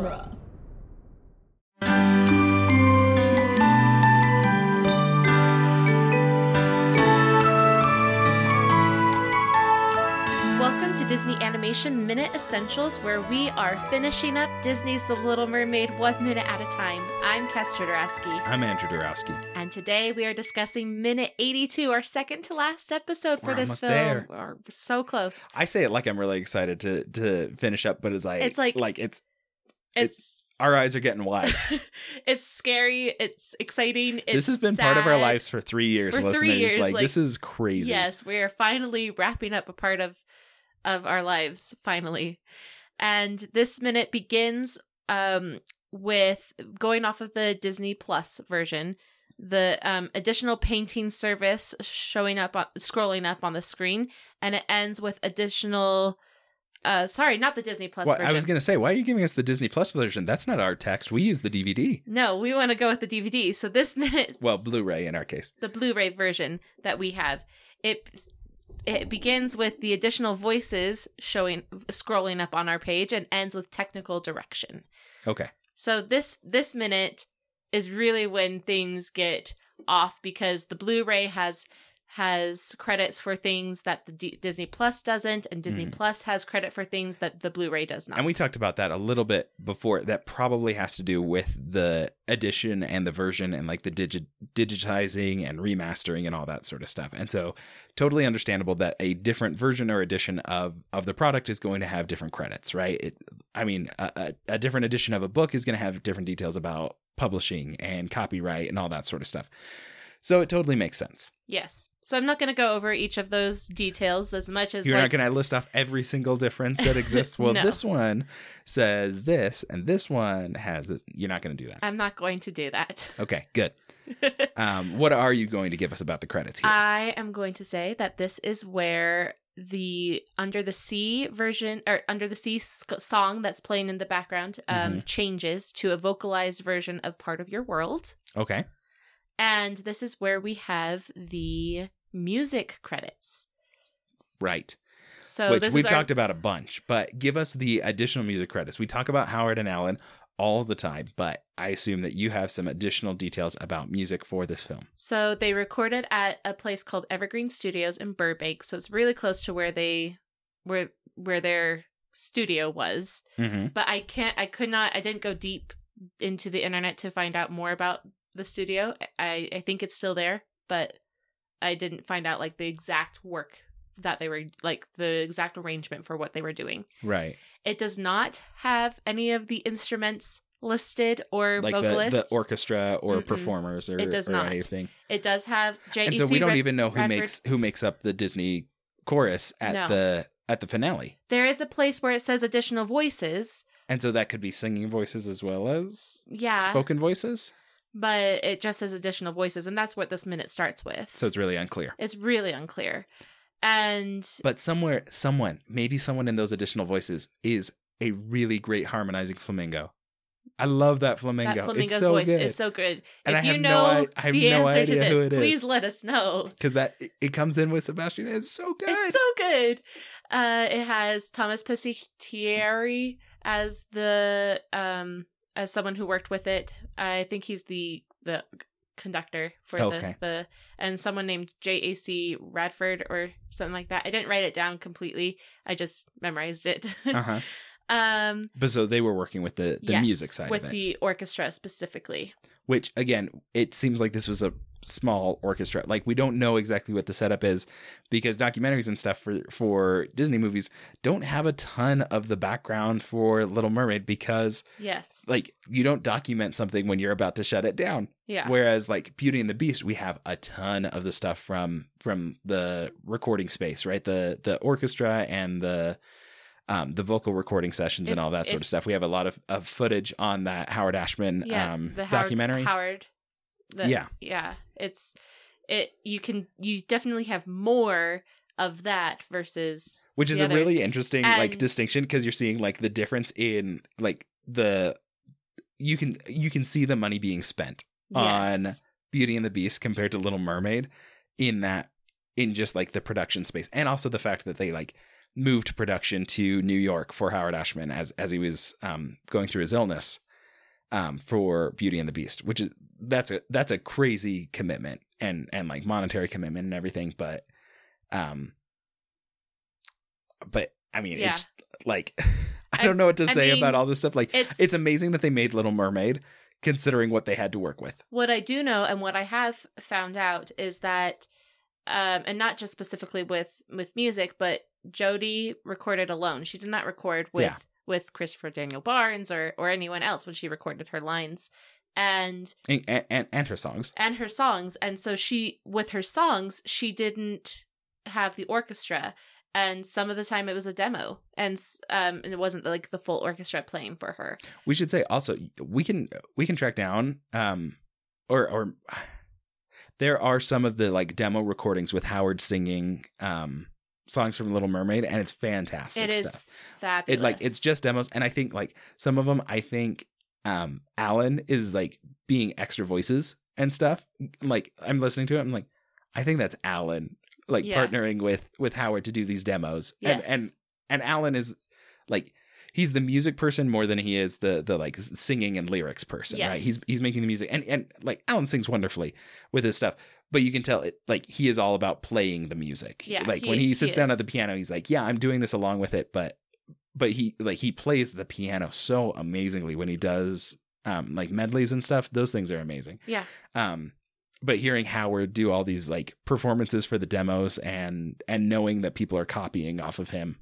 genre. Welcome to Disney Animation Minute Essentials, where we are finishing up Disney's The Little Mermaid one minute at a time. I'm Kester Dorowski, I'm Andrew Dorowski. and today we are discussing minute 82, our second to last episode for We're this film. there. We're so close. I say it like I'm really excited to to finish up, but it's like It's like- like it's It's our eyes are getting wide. it's scary. It's exciting. It's this has been part of our lives for three years, For listeners. three years, like, like- this is crazy. Yes, we are finally wrapping up a part of of our lives finally. And this minute begins um with going off of the Disney Plus version, the um additional painting service showing up on scrolling up on the screen and it ends with additional uh sorry, not the Disney Plus Well, version. I was gonna say, why are you giving us the Disney Plus version? That's not our text. We use the DVD. no, we want to go with the DVD. So this minute Well, Blu-ray in our case. the Blu-ray version that we have. It it begins with the additional voices showing scrolling up on our page and ends with technical direction. Okay. So this this minute is really when things get off because the Blu-ray has has credits for things that the D- Disney Plus doesn't and Disney Mhm. Plus has credit for things that the Blu-ray does not. And we talked about that a little bit before. That probably has to do with the edition and the version and like the digi- digitizing and remastering and all that sort of stuff. And so, totally understandable that a different version or edition of of the product is going to have different credits, right? It, I mean, a, a, a different edition of a book is going to have different details about publishing and copyright and all that sort of stuff. So it totally makes sense. yes. So I'm not going to go over each of those details as much as You're like not going to list off every single difference that exists. Well, No. this one says this, and this one has this. You're not going to do that. I'm not going to do that. Okay, good. Um, what are you going to give us about the credits here? I am going to say that this is where the Under the Sea version or Under the Sea sc- song that's playing in the background um, Mhm. changes to a vocalized version of Part of Your World. okay. And this is where we have the music credits. Right. So Which we've our, talked about a bunch, but give us the additional music credits. We talk about Howard and Alan all the time, but I assume that you have some additional details about music for this film. So they recorded at a place called Evergreen Studios in Burbank. So it's really close to where they where where their studio was. Mm-hmm. but I can't. I could not. I didn't go deep into the internet to find out more about the studio. I I think it's still there, but I didn't find out like the exact work that they were like the exact arrangement for what they were doing. Right. It does not have any of the instruments listed or Like the, vocalists. the orchestra or Mm-mm. performers or, It does or not. anything. It does have J. And so we don't Rad- even know who Radford. makes who makes up the Disney chorus at No. the at the finale. There is a place where it says additional voices. And so that could be singing voices as well as Yeah, spoken voices. But it just says additional voices, and that's what this minute starts with. So it's really unclear. it's really unclear. And But somewhere, someone, maybe someone in those additional voices is a really great harmonizing flamingo. I love that flamingo. that flamingo's it's so voice good. is so good. And if you no know have the no answer to idea this, who it is. please let us know. because that it- it comes in with Sebastian. It's so good. It's so good. Uh, it has Thomas Pasatieri as the um as someone who worked with it. I think he's the the conductor for Okay. the the and someone named J.A.C. Radford or something like that. I didn't write it down completely. I just memorized it. uh-huh. um, But so they were working with the the yes, music side with of it, the orchestra specifically. Which again, it seems like this was a small orchestra. Like we don't know exactly what the setup is because documentaries and stuff for for Disney movies don't have a ton of the background for Little Mermaid because Yes. like you don't document something when you're about to shut it down. yeah. Whereas like Beauty and the Beast, we have a ton of the stuff from from the recording space, right? The the orchestra and the um the vocal recording sessions If- and all that sort if- of stuff. We have a lot of, of footage on that Howard Ashman yeah, um Howard, documentary. Howard. the- Yeah. yeah. It's it. You can you definitely have more of that versus which is a really interesting like distinction because you're seeing like the difference in like the you can you can see the money being spent on Beauty and the Beast compared to Little Mermaid in that in just like the production space and also the fact that they like moved production to New York for Howard Ashman as as he was um, going through his illness um, for Beauty and the Beast, which is that's a that's a crazy commitment and and like monetary commitment and everything, but um, but I mean, Yeah. it's like I I- don't know what to I say mean, about all this stuff. Like It's it's amazing that they made Little Mermaid, considering what they had to work with. What I do know and what I have found out is that um and not just specifically with with music, but Jodi recorded alone. She did not record with Yeah. with Christopher Daniel Barnes or or anyone else when she recorded her lines. And And, and, and her songs. and her songs and so she with her songs she didn't have the orchestra and some of the time it was a demo and um and it wasn't like the full orchestra playing for her We should say also we can we can track down um or or there are some of the like demo recordings with Howard singing um songs from Little Mermaid and it's fantastic It is stuff. fabulous It like it's just demos and I think like some of them I think um Alan is like being extra voices and stuff. Like I'm listening to it I'm like I think that's Alan like Yeah. partnering with with Howard to do these demos. Yes. And and and Alan is like he's the music person more than he is the the like singing and lyrics person, Yes. right? He's he's making the music and and like Alan sings wonderfully with his stuff, but you can tell it like he is all about playing the music. Yeah, like he- when he he sits down is. at the piano, he's like, "Yeah, I'm doing this along with it," but but he like he plays the piano so amazingly when he does um like medleys and stuff. Those things are amazing. Yeah. Um but hearing Howard do all these like performances for the demos and and knowing that people are copying off of him,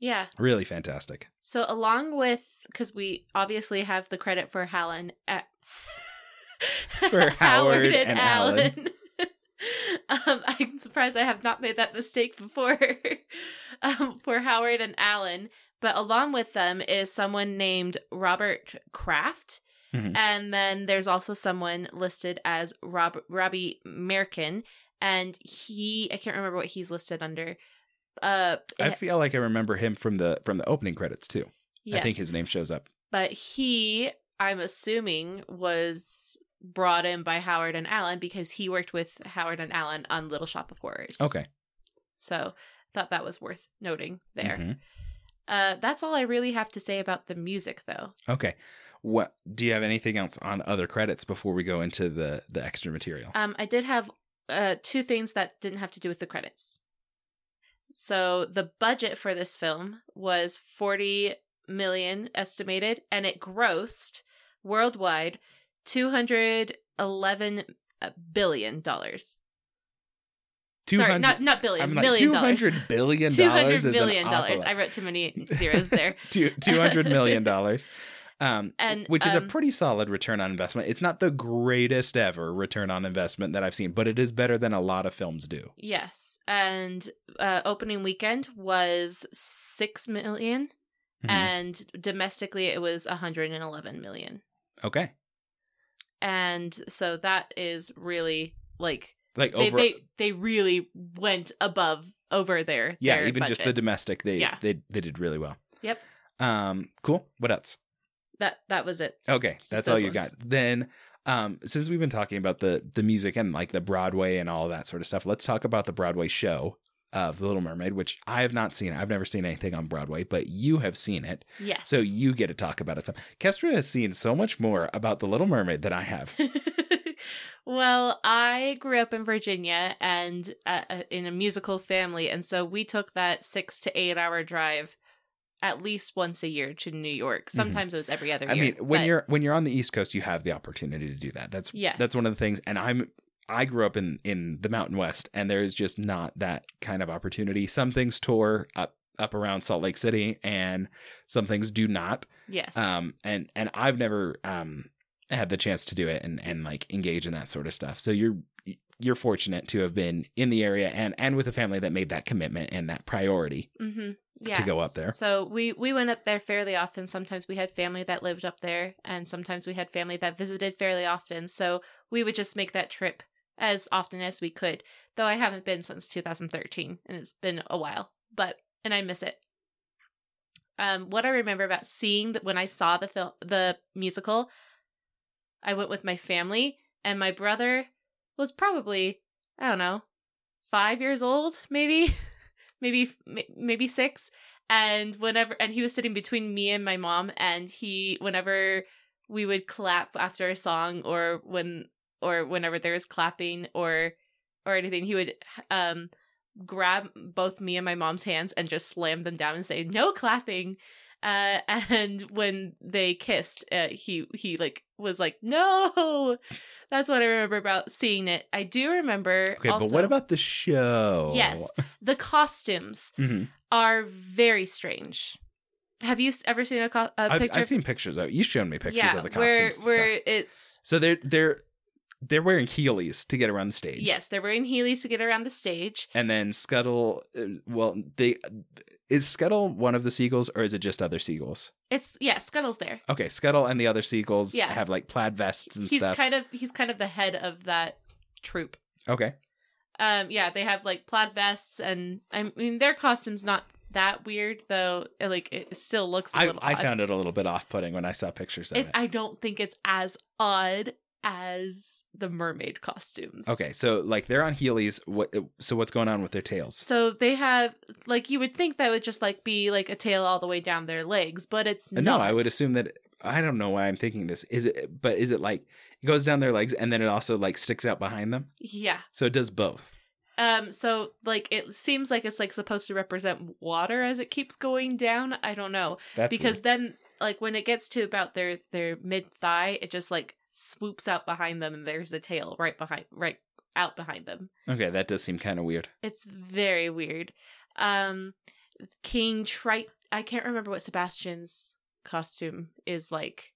yeah really fantastic. So along with because we obviously have the credit for Helen at For Howard and Alan. um, I'm surprised I have not made that mistake before. um, for Howard and Alan, but along with them is someone named Robert Kraft. Mhm. And then there's also someone listed as Rob Robby Merkin, and he I can't remember what he's listed under. Uh, I feel like I remember him from the from the opening credits too. I think his name shows up. but he i'm assuming was brought in by howard and alan because he worked with howard and alan on little shop of horrors Okay. so thought that was worth noting there Mhm. uh that's all i really have to say about the music though Okay. What do you have anything else on other credits before we go into the the extra material? um i did have uh two things that didn't have to do with the credits so the budget for this film was 40 million estimated and it grossed worldwide 211 uh, billion dollars Sorry, not not 1000000000 I'm like million dollars. hundred billion Two dollars hundred is an million awful dollars. I wrote too many zeros there. Two two hundred million dollars. Um, And, which is a um, pretty solid return on investment. It's not the greatest ever return on investment that I've seen, but it is better than a lot of films do. yes, and uh, opening weekend was six million, Mhm. and domestically it was one hundred and eleven million. Okay, And so that is really like like they over, they, they really went above over there. yeah, their even just the domestic, they Yeah. they they did really well. Yep. Um, cool. What else? That that was it. Okay, that's all you ones. got. Then, um, since we've been talking about the the music and like the Broadway and all that sort of stuff, let's talk about the Broadway show of The Little Mermaid, which I have not seen. I've never seen anything on Broadway, but you have seen it, Yes. so you get to talk about it. Some Kestra has seen so much more about The Little Mermaid than I have. well, I grew up in Virginia and uh, uh, in a musical family, and so we took that six to eight hour drive at least once a year to New York. Sometimes it was every other Mm-hmm. I mean, when but- you're when you're on the East Coast, you have the opportunity to do that. That's Yes. that's one of the things. And I'm I grew up in in the Mountain West, and there is just not that kind of opportunity. Some things tour up up around Salt Lake City, and some things do not. yes, Um, and and I've never um had the chance to do it and and like engage in that sort of stuff. So you're you're fortunate to have been in the area and and with a family that made that commitment and that priority hmm yeah. to go up there. So we we went up there fairly often. Sometimes we had family that lived up there, and sometimes we had family that visited fairly often. So we would just make that trip as often as we could. Though I haven't been since 2013, and it's been a while, but and I miss it. Um, what I remember about seeing that when I saw the film, the musical, I went with my family, and my brother was probably I don't know five years old, maybe, maybe maybe six, and whenever and he was sitting between me and my mom, and he whenever we would clap after a song or when or whenever there was clapping or or anything, he would um grab both me and my mom's hands and just slam them down and say no clapping. Uh and when they kissed uh, he he like was like no that's what i remember about seeing it i do remember Okay, also, but what about the show? yes the costumes Mhm. are very strange have you ever seen a, co- a I've, picture I've seen pictures of. you've shown me pictures yeah of the where costumes. where stuff. it's So they're they're they're wearing Heelys to get around the stage. yes they're wearing heelys to get around the stage And then Scuttle, uh, well, they is Scuttle one of the seagulls or is it just other seagulls? it's yeah scuttle's there Okay, Scuttle and the other seagulls Yeah. have like plaid vests and he's stuff. kind of he's kind of the head of that troop okay, Um, yeah, they have like plaid vests, and I mean their costumes not that weird though. uh, Like it still looks a I little. I odd. found it a little bit off putting when I saw pictures of It, it. I don't think it's as odd as the mermaid costumes. Okay, so like they're on Heelys. What? So what's going on with their tails? So they have like you would think that would just like be like a tail all the way down their legs, but it's Uh, not. No, I would assume that. I don't know why I'm thinking this. Is it? But is it like it goes down their legs and then it also like sticks out behind them? Yeah. So it does both. Um. So like it seems like it's like supposed to represent water as it keeps going down. I don't know. That's because then like when it gets to about their their mid thigh it just like swoops out behind them and there's a tail right behind right out behind them okay. That does seem kind of weird. it's very weird um king trite i can't remember what sebastian's costume is like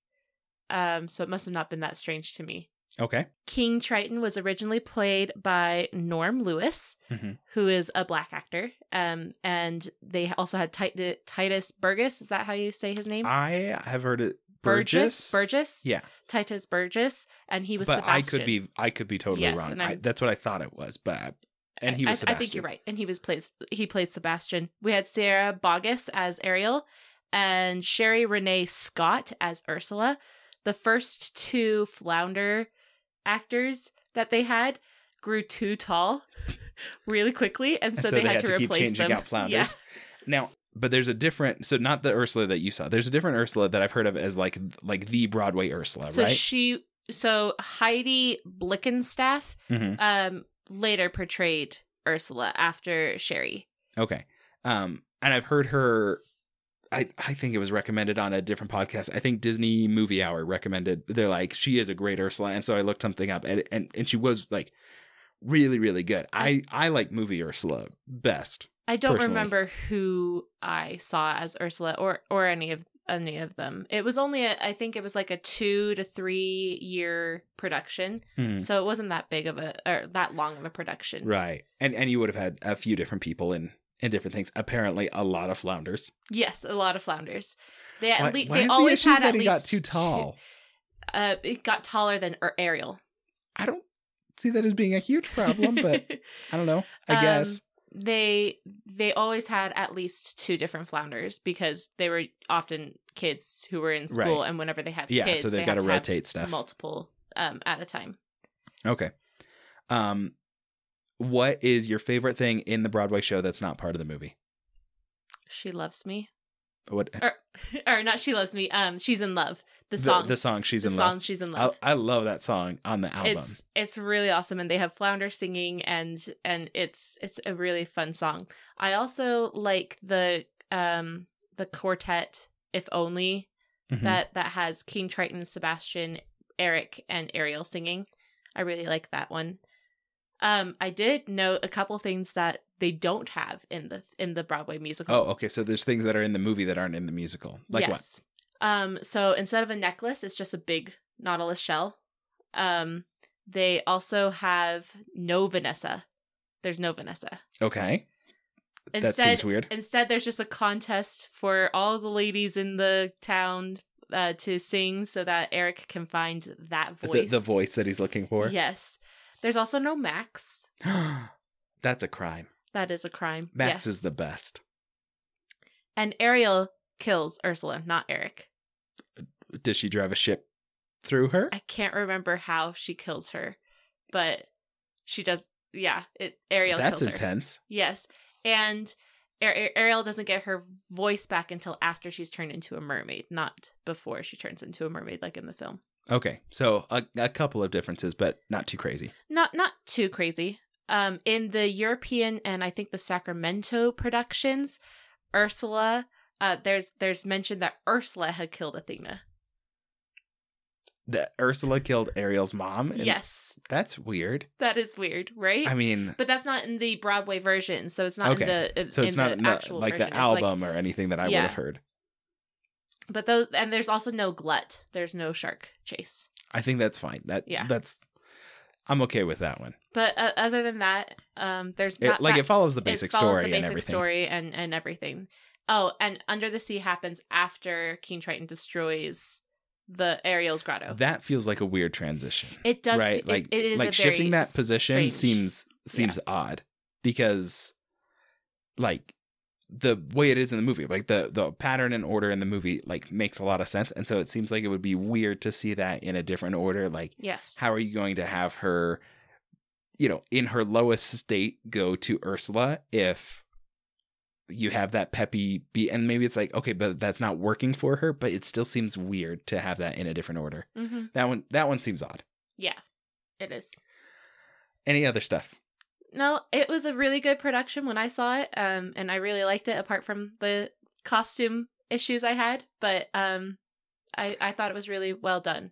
um so it must have not been that strange to me Okay. king triton was originally played by norm lewis Mhm. who is a black actor um and they also had Tit- tituss burgess is that how you say his name I have heard it. Burgess. Burgess. Yeah. Tituss Burgess, and he was. but I could be I could be totally Yes, wrong. I, that's what I thought it was, but and he was I, I think you're right, and he was plays. He played Sebastian. We had Sierra Boggess as Ariel, and Sherie Rene Scott as Ursula. The first two flounder actors that they had grew too tall really quickly, and And so, they, had, to, keep replace changing them. out flounders. Now, but there's a different. So not the Ursula that you saw. There's a different Ursula that I've heard of as like like the Broadway Ursula, So right? she, so Heidi Blickenstaff, Mhm. um, later portrayed Ursula after Sherie. Okay. Um, and I've heard her. I I think it was recommended on a different podcast. I think Disney Movie Hour recommended. They're like she is a great Ursula, and so I looked something up, and and, and she was like really really good. I I like movie Ursula best. I don't personally. remember who I saw as Ursula or or any of any of them. It was only a, I think it was like a 2 to 3 year production. Hmm. So it wasn't that big of a or that long of a production. Right, and and you would have had a few different people in in different things. Apparently, a lot of flounders. Yes, a lot of flounders. They at Why, least why they is always the had that at he least got too two- tall? uh it got taller than Ar- Ariel. I don't see that as being a huge problem, but I don't know. I Um, guess. they they always had at least two different flounders because they were often kids who were in school Right. and whenever they have Yeah, kids so they've they got to rotate stuff. multiple um at a time Okay. Um, what is your favorite thing in the Broadway show that's not part of the movie? she loves me What or or not she loves me um she's in love the song The, song she's the in song love. she's in I, love I love that song on the album. it's it's really awesome and they have flounder singing and and it's it's a really fun song i also like the um the quartet if only Mhm. that that has king triton sebastian eric and ariel singing i really like that one um i did note a couple things that they don't have in the in the broadway musical Oh, okay. So there's things that are in the movie that aren't in the musical. Like what? yes. Um, so instead of a necklace, it's just a big nautilus shell. Um, they also have no Vanessa. There's no Vanessa. Okay. that Instead, seems weird. instead, there's just a contest for all the ladies in the town uh, to sing so that Eric can find that The, voice. the voice that he's looking for. Yes. There's also no Max. That's a crime. That is a crime. Max Yes. is the best. And Ariel kills Ursula, not Eric. Does she drive a ship through her? I can't remember how she kills her, but she does. Yeah, it Ariel That's kills her. intense. Yes, and Ar- Ariel doesn't get her voice back until after she's turned into a mermaid, not before she turns into a mermaid like in the film. Okay, so a, a couple of differences, but not too crazy. Not not too crazy. Um, in the European and I think the Sacramento productions, Ursula, uh, there's there's mention that Ursula had killed Athena. That Ursula killed Ariel's mom. and yes, that's weird. that is weird, right? I mean, but that's not in the Broadway version, so it's not Okay. in the so in it's not the in the- actual like version. the It's like- album or anything that I Yeah. would have heard. but those and there's also no glut. There's no shark chase. I think that's fine. That Yeah. that's I'm okay with that one. But uh, other than that, um, there's It, like it follows the it basic follows story the and basic everything. story and and everything. Oh, and Under the Sea happens after King Triton destroys the Ariel's grotto. That feels like a weird transition. it does, right? it- like it is like a very shifting that position strange- seems seems odd because like the way it is in the movie, like the the pattern and order in the movie like makes a lot of sense. And so it seems like it would be weird to see that in a different order. Like Yes. how are you going to have her you know, in her lowest state go to Ursula if you have that peppy be and maybe it's like okay but that's not working for her but it still seems weird to have that in a different order hmm that one that one seems odd Yeah, it is. any other stuff No, it was a really good production when I saw it, um, and I really liked it. Apart from the costume issues I had, but um, I I thought it was really well done.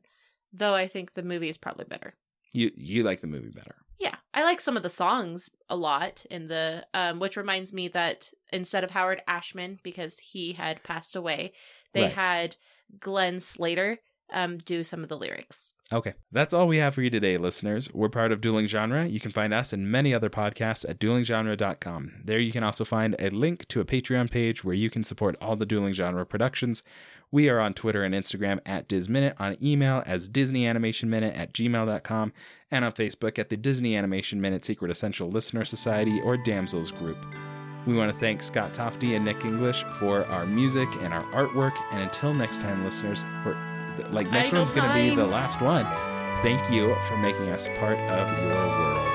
Though I think the movie is probably better. You you like the movie better. Yeah, I like some of the songs a lot in the um, which reminds me that instead of Howard Ashman because he had passed away, they Right. had Glenn Slater um do some of the lyrics. Okay. That's all we have for you today, listeners. We're part of Dueling Genre. You can find us and many other podcasts at duelinggenre.com. There you can also find a link to a Patreon page where you can support all the Dueling Genre productions. We are on Twitter and Instagram at DisMinute, on email as DisneyAnimationMinute at gmail.com, and on Facebook at the Disney Animation Minute Secret Essential Listener Society or Damsels Group. We want to thank Scott Tofty and Nick English for our music and our artwork. And until next time, listeners, we're, like next Idle one's going to be the last one. Thank you for making us part of your world.